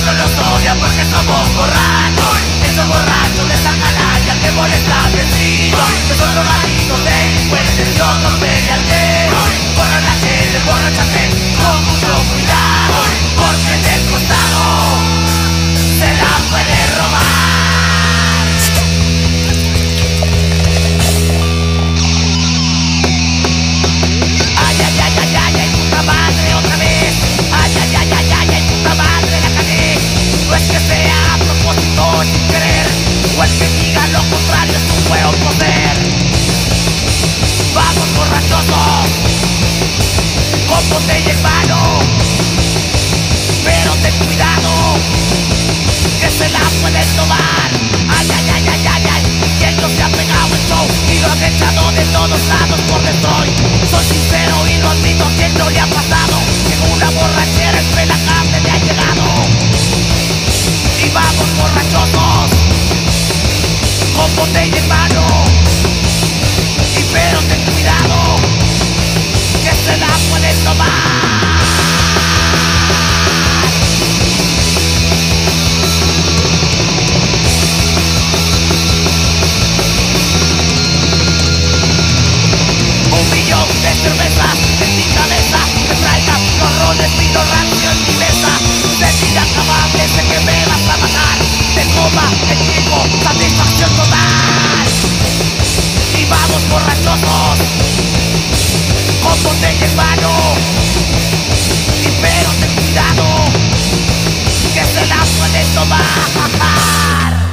otros los odian porque somos borrachos. Esos borrachos de esa canalla que molestan vecinos Que son drogadictos, delincuentes y otros peleantes Borra la gente, borrachate con mucho cuidado Porque en el costado se la puede robar es sin querer O el que diga lo contrario es un buen poder. Vamos borrachosos Con botella en mano Pero ten cuidado Que se la pueden tomar. Ay, ay, ay, ay, ay, ay Y ellos se ha pegado el show Y lo han echado de todos lados por Detroit. Soy sincero y lo admito que no le ha pasado Que una borrachera entre la carne le ha llegado Y vamos borrachosos Con botella en mano. Y pero ten cuidado Que se la pueden tomar. Un millón de cervezas en mi cabeza Que traiga los roles vino rancio en mi mesa De vida acabable sé que me vas a matar. De coma, de chico, satisfacción total. Y vamos borrachosos Con botella en mano. Y pero ten cuidado Que se la pueden tomar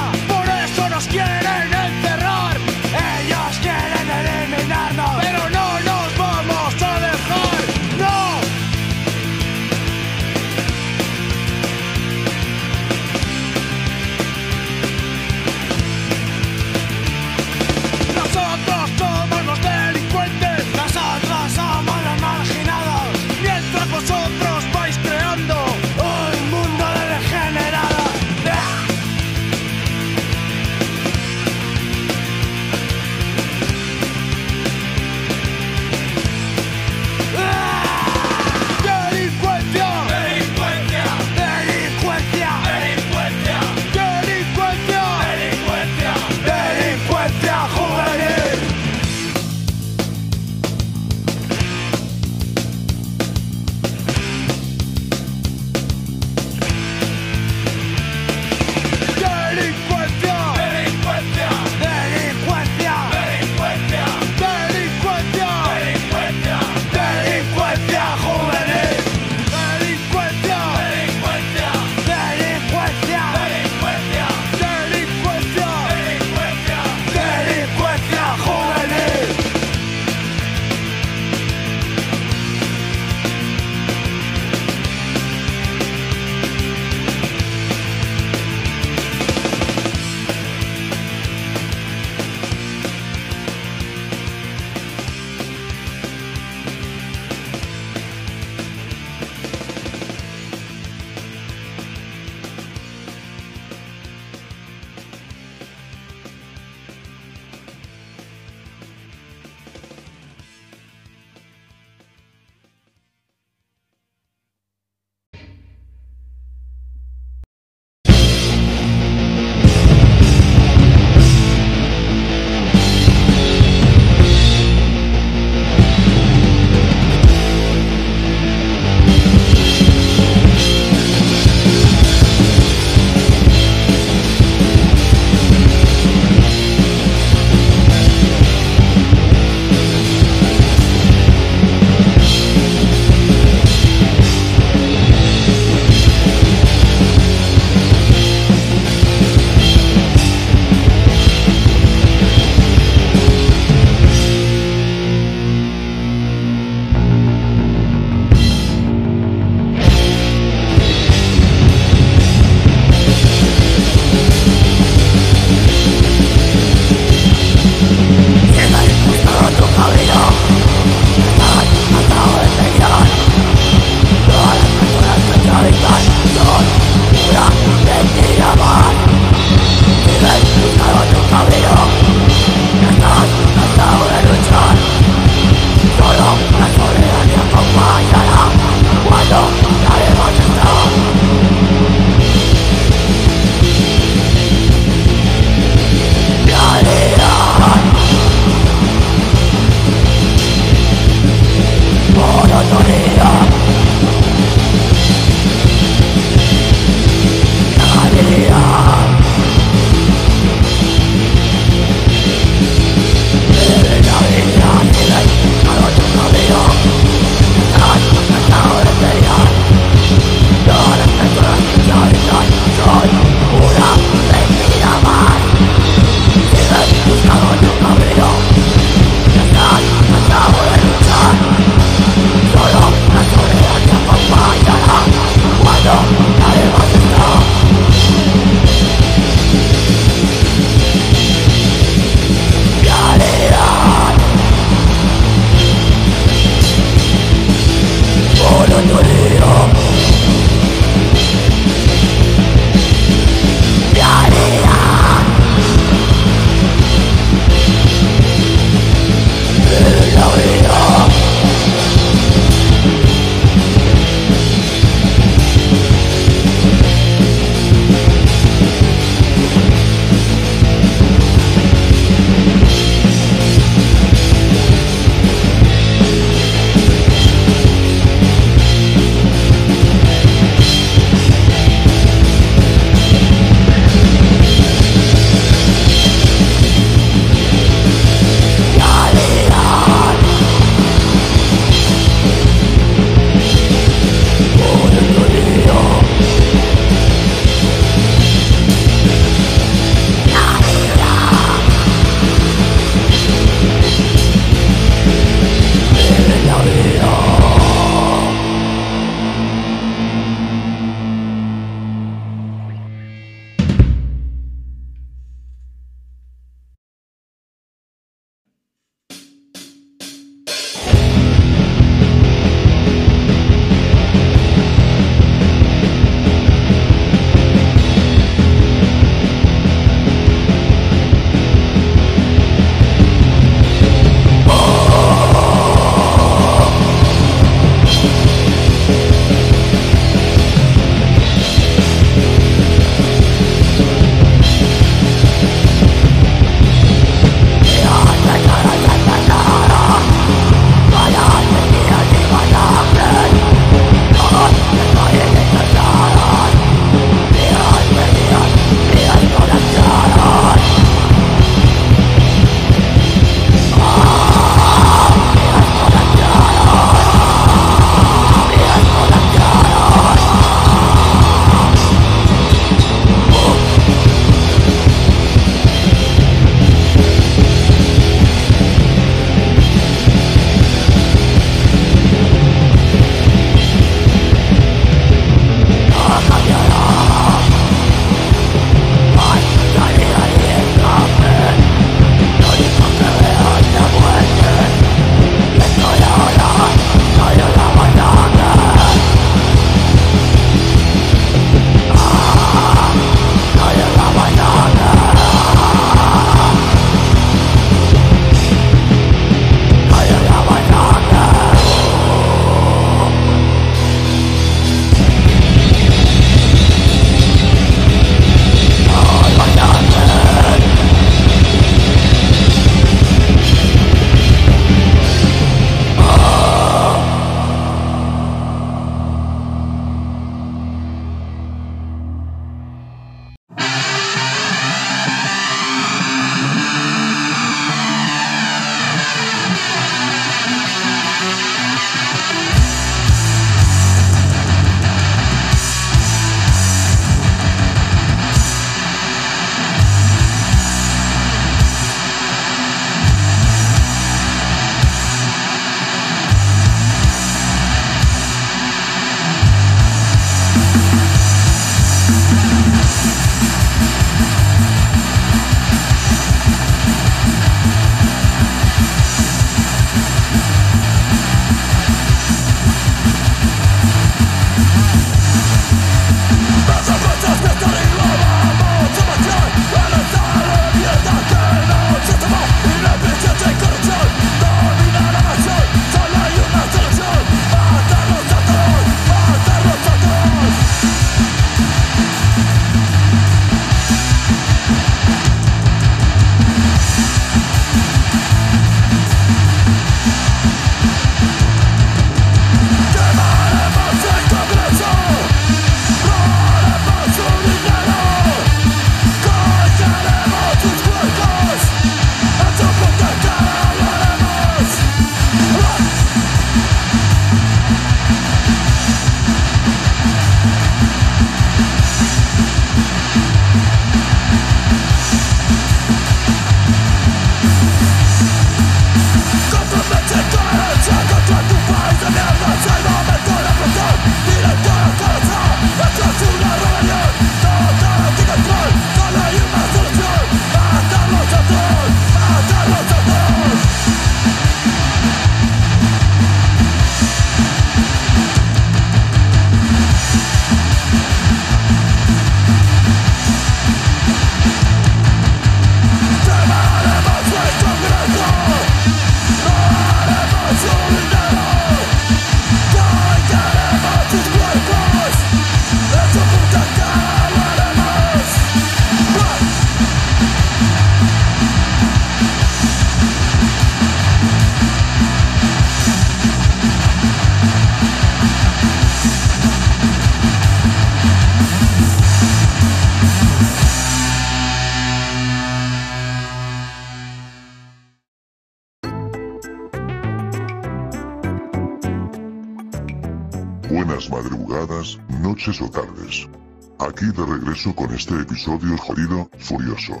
con este episodio jodido, furioso.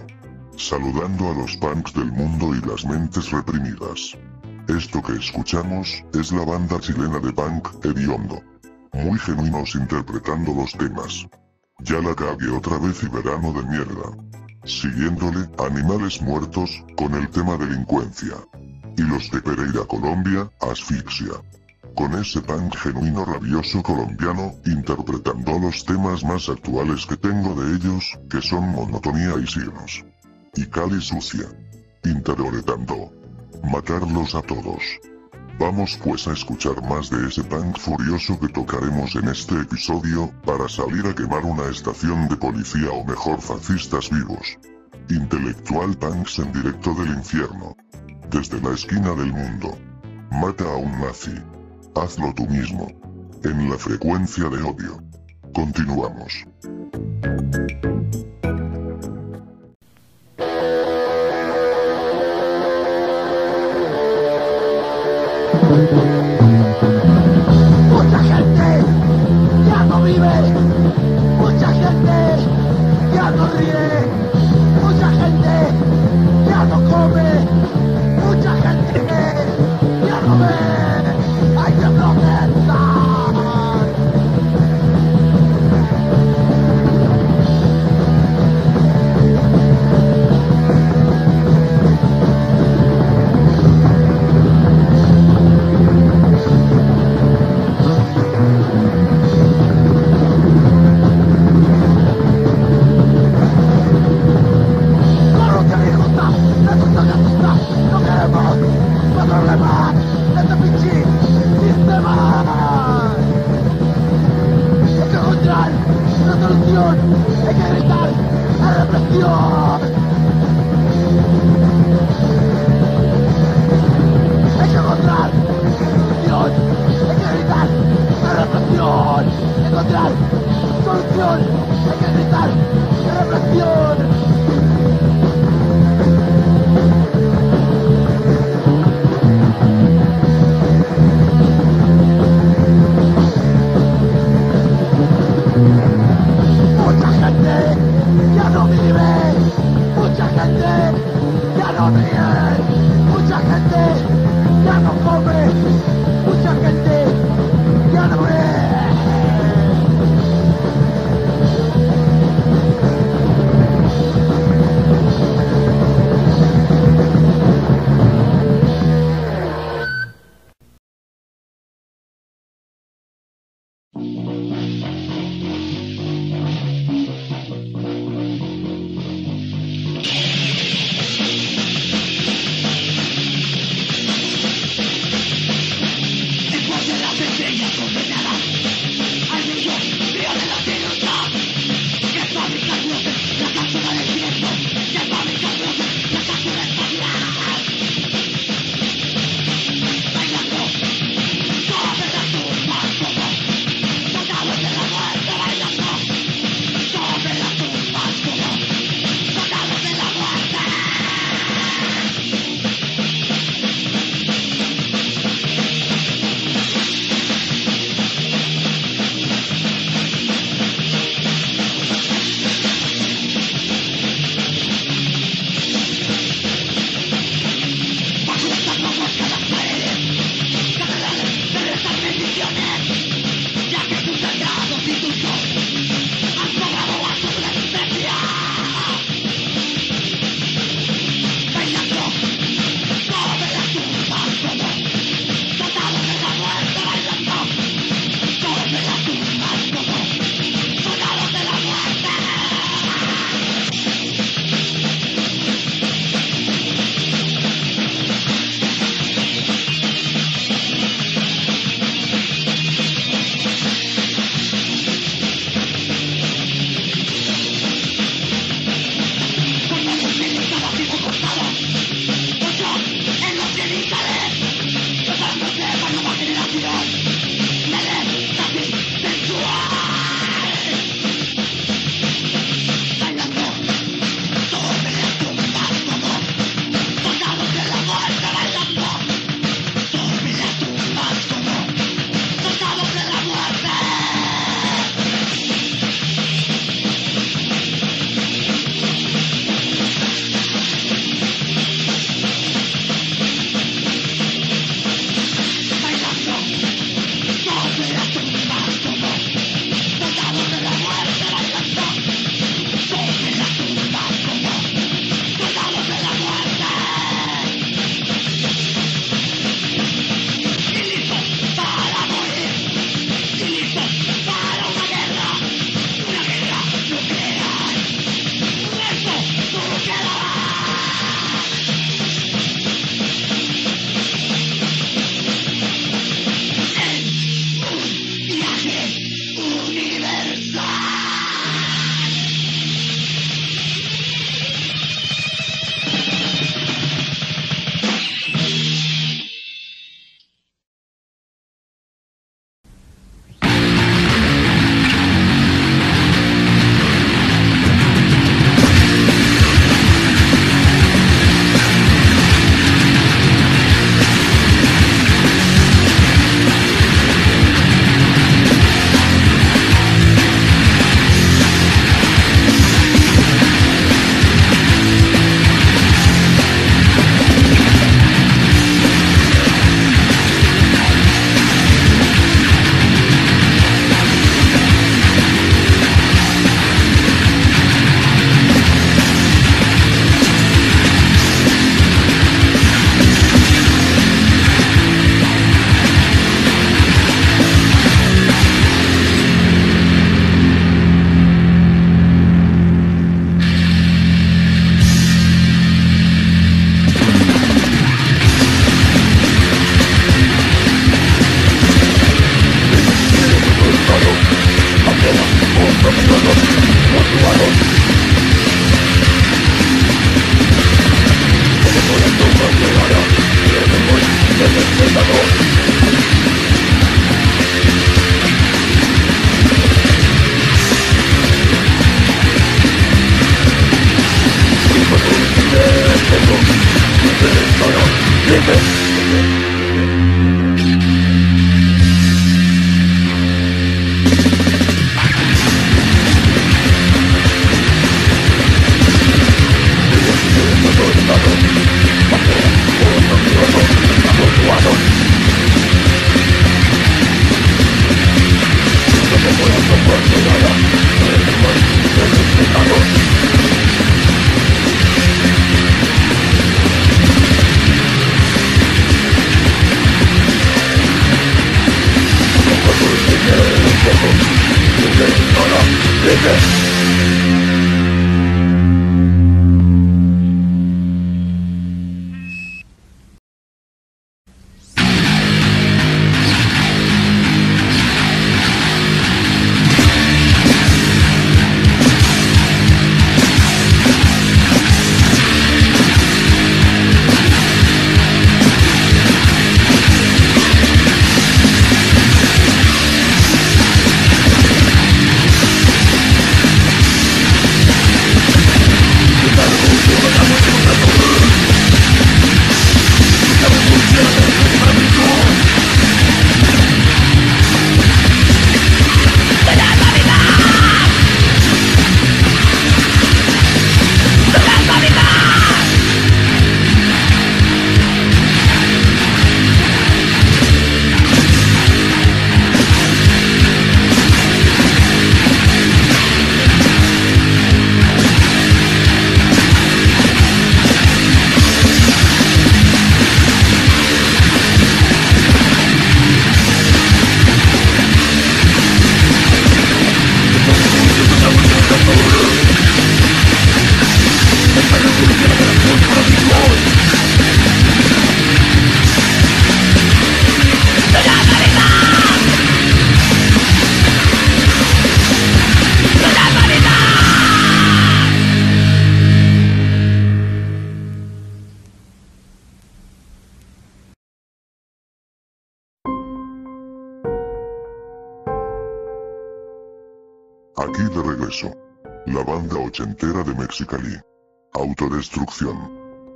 Saludando a los punks del mundo y las mentes reprimidas. Esto que escuchamos, es la banda chilena de punk, Hediondo. Muy genuinos interpretando los temas. Ya la cagué otra vez y verano de mierda. Siguiéndole, Animales Muertos, con el tema delincuencia. Y los de Pereira Colombia, Asfixia. Con ese punk genuino rabioso colombiano, interpretando los temas más actuales que tengo de ellos, que son monotonía y signos. Y Cali sucia. Interpretando. Matarlos a todos. Vamos pues a escuchar más de ese punk furioso que tocaremos en este episodio, para salir a quemar una estación de policía o mejor fascistas vivos. Intelectual punks en directo del infierno. Desde la esquina del mundo. Mata a un nazi. Hazlo tú mismo. En la frecuencia de odio. Continuamos. Ya no ríe,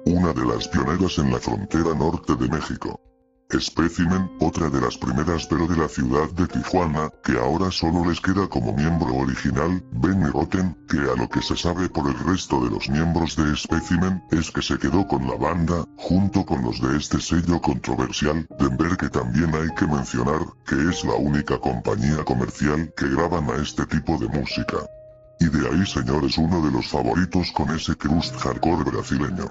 Una de las pioneras en la frontera norte de México. Specimen, otra de las primeras pero de la ciudad de Tijuana, que ahora solo les queda como miembro original, Benny Rotten, que a lo que se sabe por el resto de los miembros de Specimen, es que se quedó con la banda, junto con los de este sello controversial, Denver que también hay que mencionar, que es la única compañía comercial que graban a este tipo de música. Y de ahí señores uno de los favoritos con ese crust hardcore brasileño.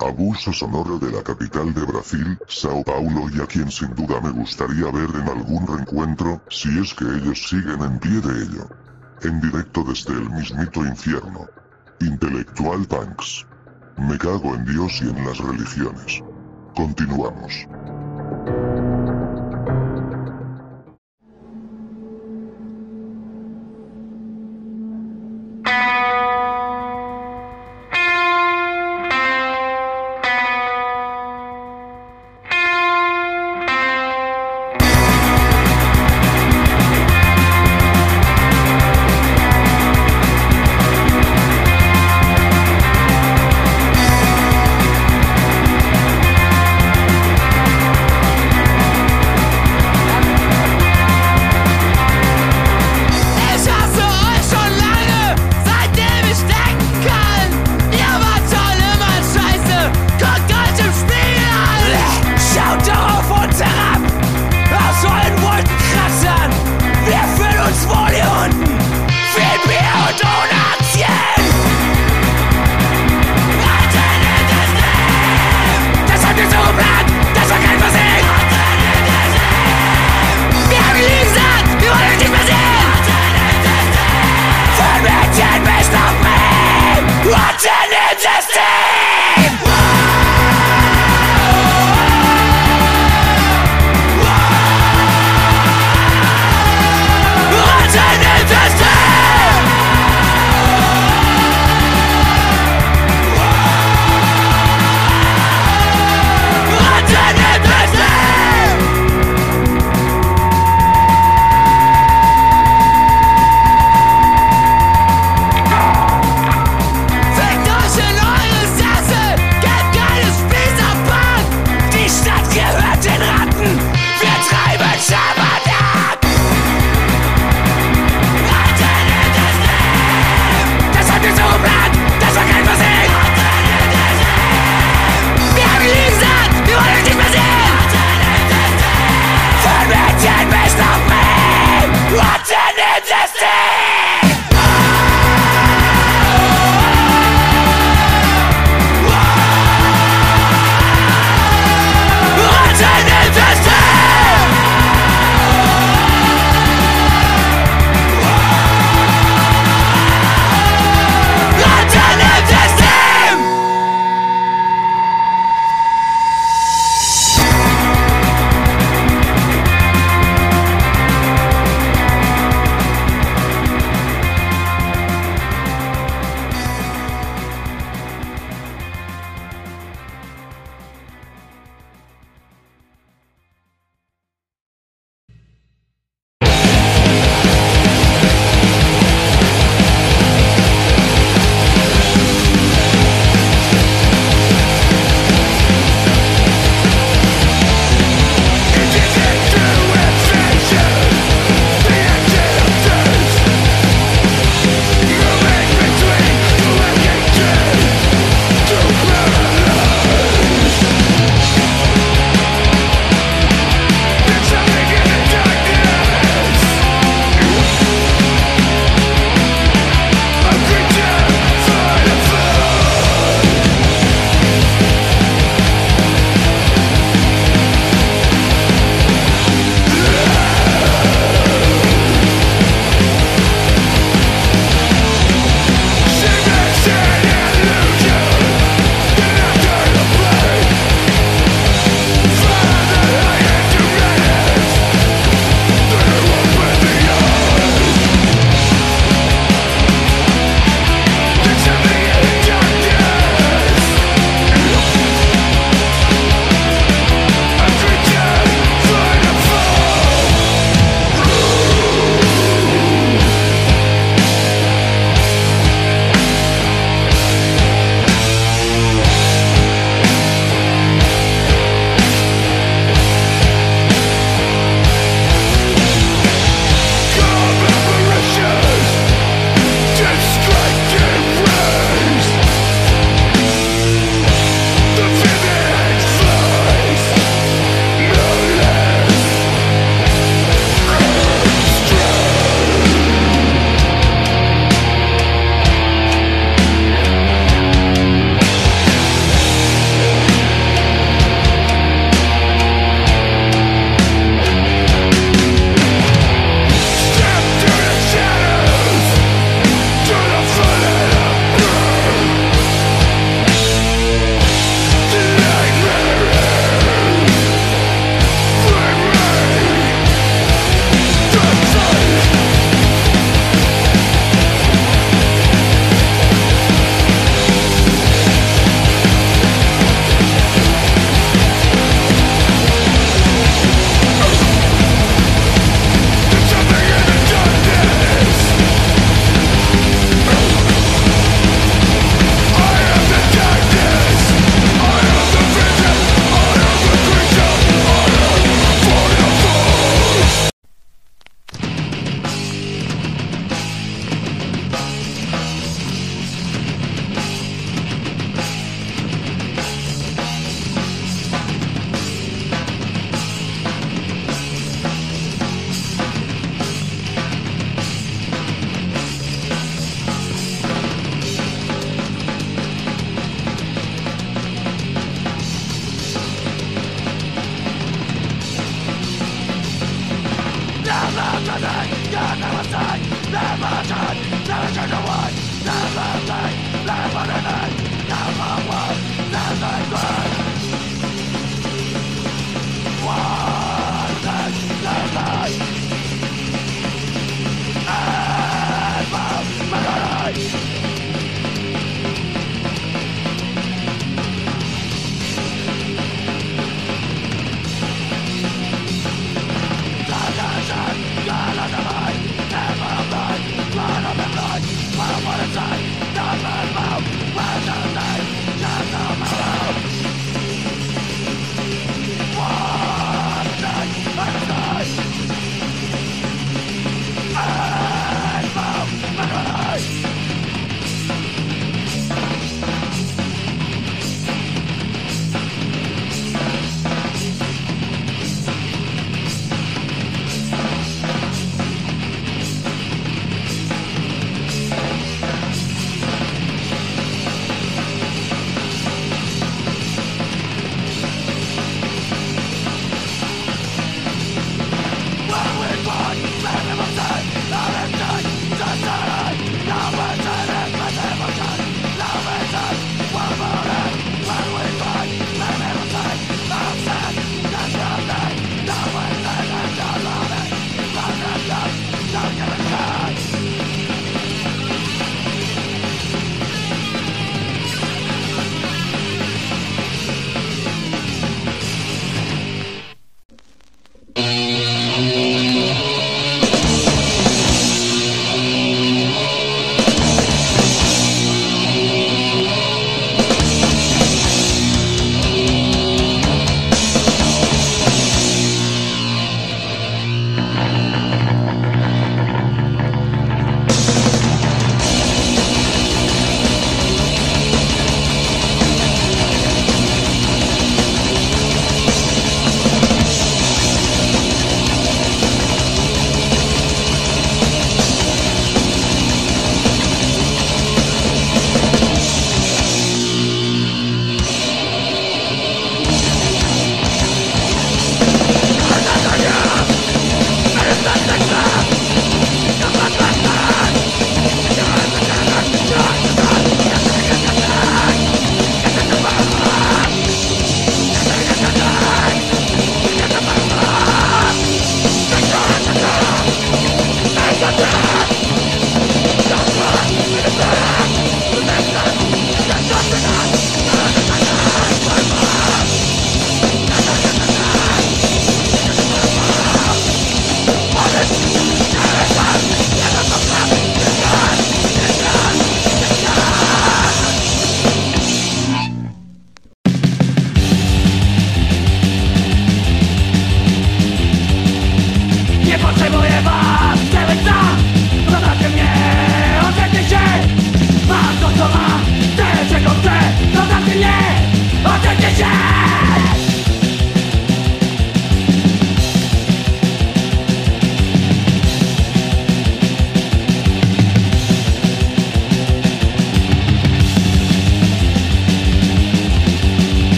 Abuso sonoro de la capital de Brasil, Sao Paulo y a quien sin duda me gustaría ver en algún reencuentro, si es que ellos siguen en pie de ello. En directo desde el mismito infierno. Intelectual Punks. Me cago en Dios y en las religiones. Continuamos.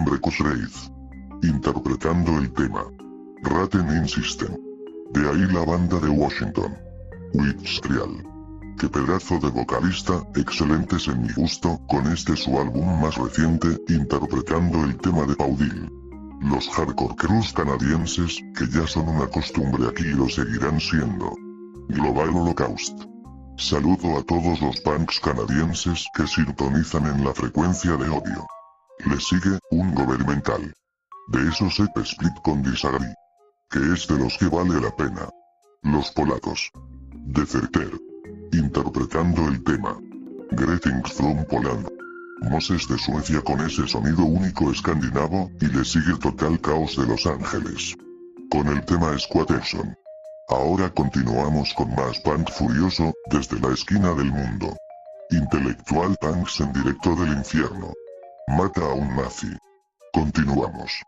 Nombre Kusreith. Interpretando el tema. Ratten Insisten. De ahí la banda de Washington. Witchtrial. Qué pedazo de vocalista, excelentes en mi gusto, con este su álbum más reciente, interpretando el tema de Paudil. Los hardcore crews canadienses, que ya son una costumbre aquí y lo seguirán siendo. Global Holocaust. Saludo a todos los punks canadienses que sintonizan en la frecuencia de odio. Le sigue, un governmental. De esos Ep Split con Disagree. Que es de los que vale la pena. Los polacos. Deserter. Interpretando el tema. Greetings from Poland. Moses de Suecia con ese sonido único escandinavo, y le sigue Total Caos de Los Ángeles. Con el tema Squatterson. Ahora continuamos con más punk furioso, desde la esquina del mundo. Intelectual punks en directo del infierno. Mata a un nazi. Continuamos.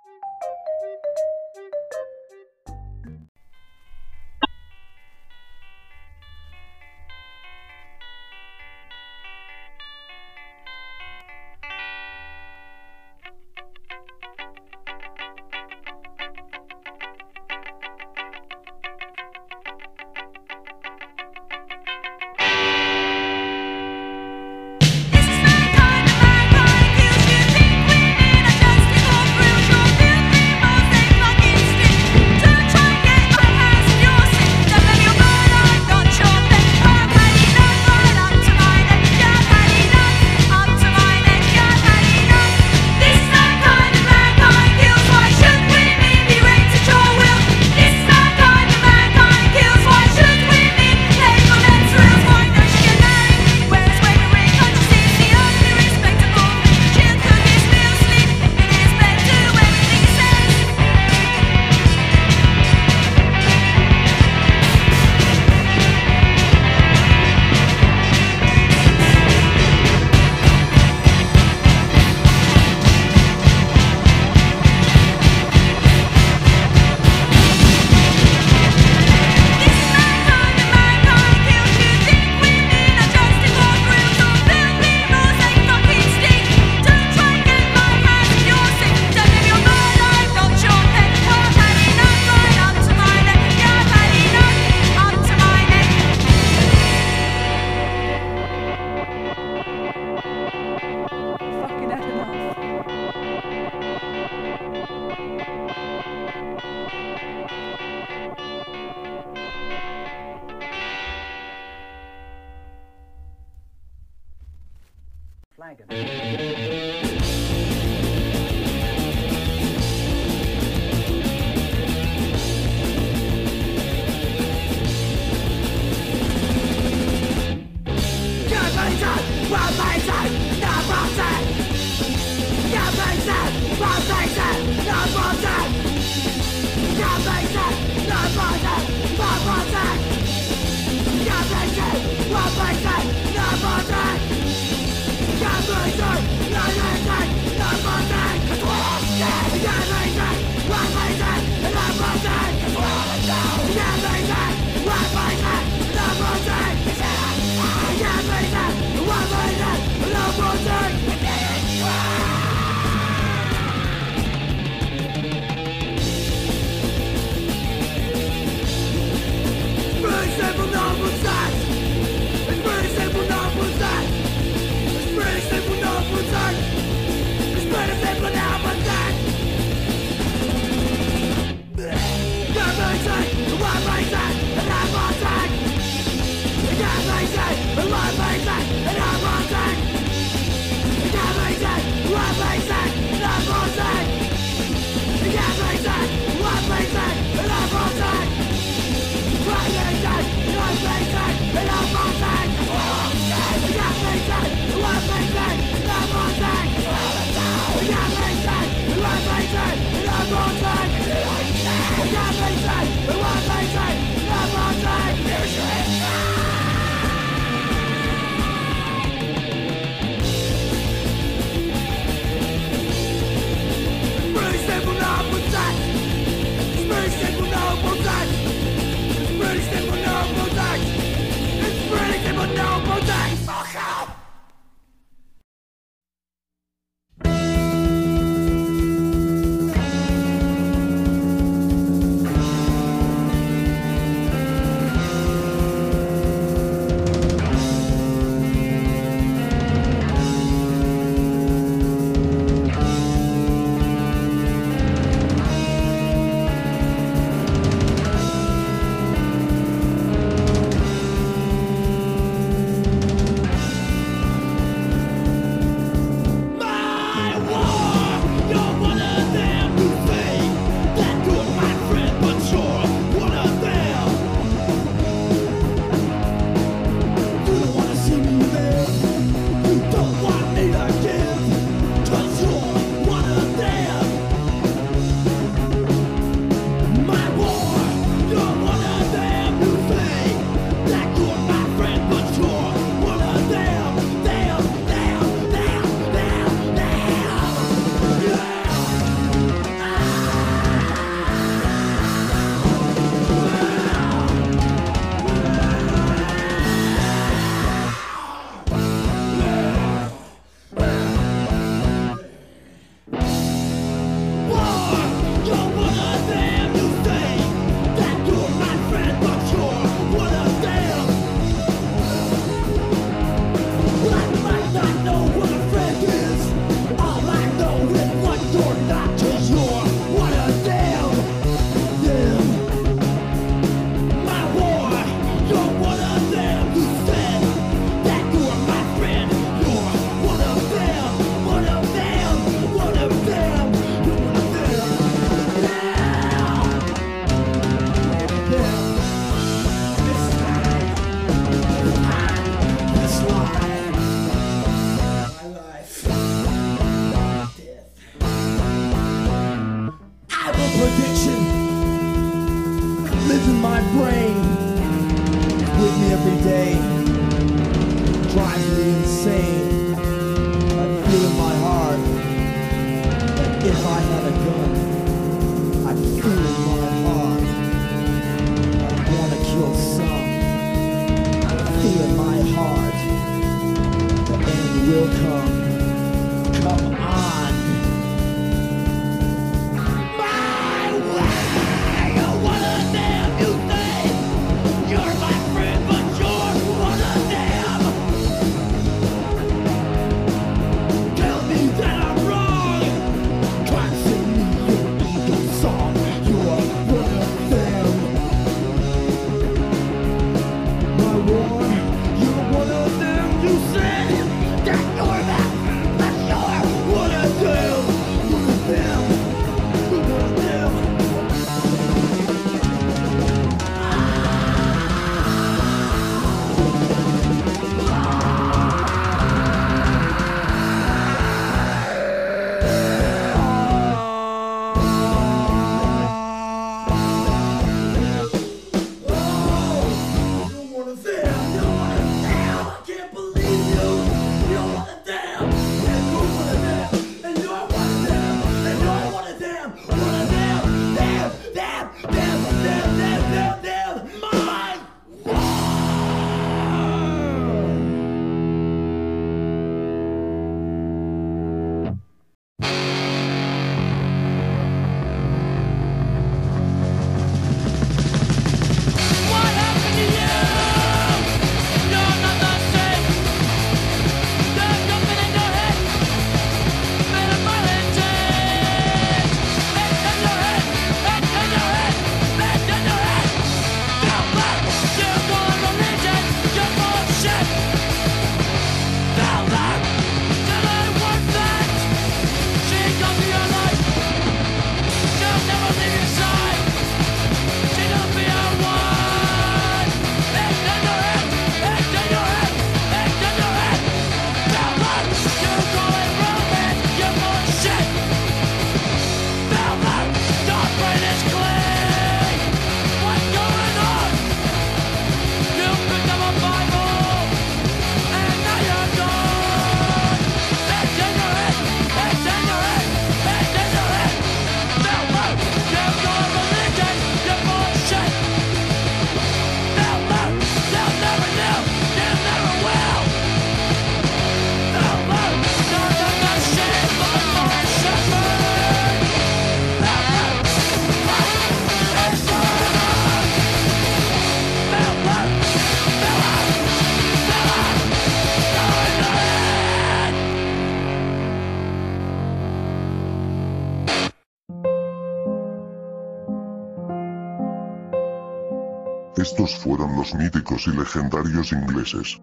Los míticos y legendarios ingleses.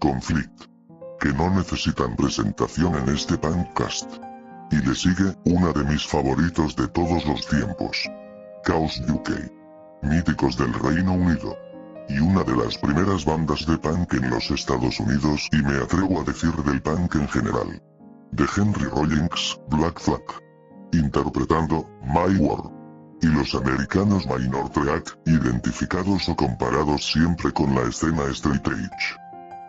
Conflict. Que no necesitan presentación en este podcast. Y le sigue, una de mis favoritos de todos los tiempos. Chaos UK. Míticos del Reino Unido. Y una de las primeras bandas de punk en los Estados Unidos y me atrevo a decir del punk en general. De Henry Rollins, Black Flag. Interpretando, My War y los americanos Minor Threat, identificados o comparados siempre con la escena Straight Edge.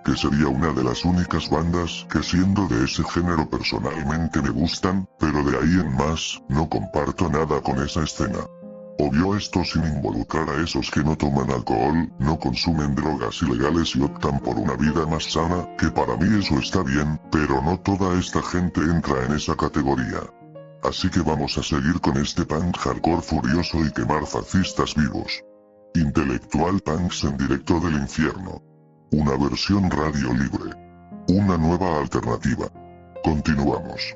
Que sería una de las únicas bandas que siendo de ese género personalmente me gustan, pero de ahí en más, no comparto nada con esa escena. Obvio esto sin involucrar a esos que no toman alcohol, no consumen drogas ilegales y optan por una vida más sana, que para mí eso está bien, pero no toda esta gente entra en esa categoría. Así que vamos a seguir con este punk hardcore furioso y quemar fascistas vivos. Intelectual Punks en directo del infierno. Una versión radio libre. Una nueva alternativa. Continuamos.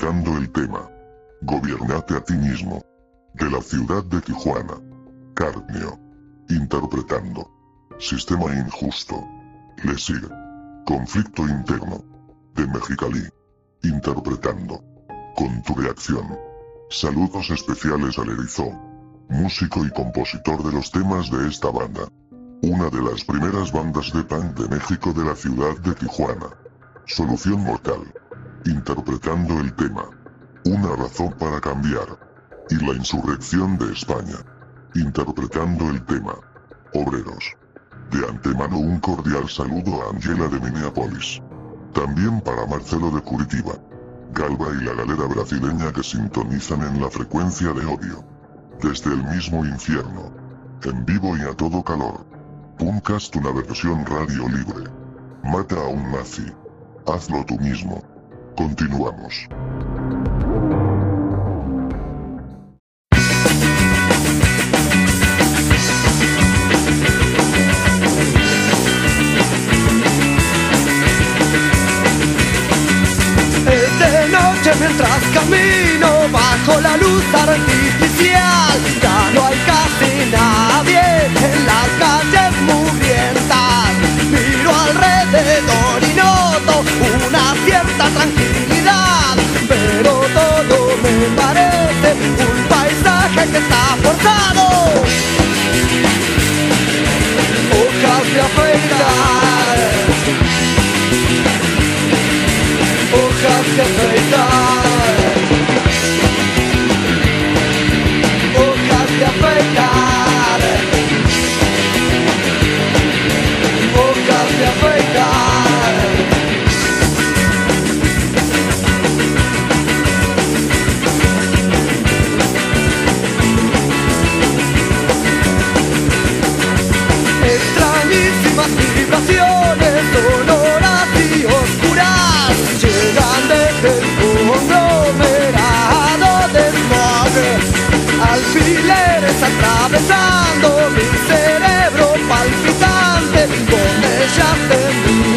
El tema. Gobiernate a ti mismo. De la ciudad de Tijuana. Carnio. Interpretando. Sistema injusto. Le sigue. Conflicto interno. De Mexicali. Interpretando. Con tu reacción. Saludos especiales al Erizó músico y compositor de los temas de esta banda. Una de las primeras bandas de punk de México de la ciudad de Tijuana. Solución Mortal. Interpretando el tema. Una razón para cambiar. Y la insurrección de España. Interpretando el tema. Obreros. De antemano un cordial saludo a Angela de Minneapolis. También para Marcelo de Curitiba. Galva y la galera brasileña que sintonizan en la frecuencia de odio. Desde el mismo infierno. En vivo y a todo calor. Puncast una versión radio libre. Mata a un nazi. Hazlo tú mismo. Continuamos. Mientras camino bajo la luz artificial. Ya no hay casi nadie parece un paisaje que está forzado. Hojas de afeitar. hojas de afeitar. abrazando mi cerebro palpitante con ellas de.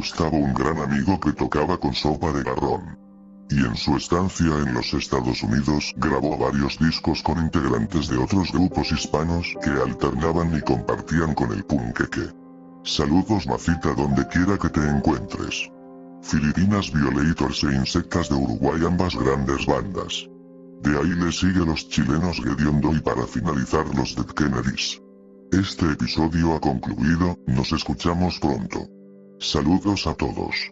gustaba un gran amigo que tocaba con sopa de garrón. Y en su estancia en los Estados Unidos grabó varios discos con integrantes de otros grupos hispanos que alternaban y compartían con el punqueque. Saludos Macita donde quiera que te encuentres. Filipinas Violators e Insectas de Uruguay ambas grandes bandas. De ahí le sigue los chilenos Gediondo y para finalizar los Dead Kennedys. Este episodio ha concluido, nos escuchamos pronto. Saludos a todos.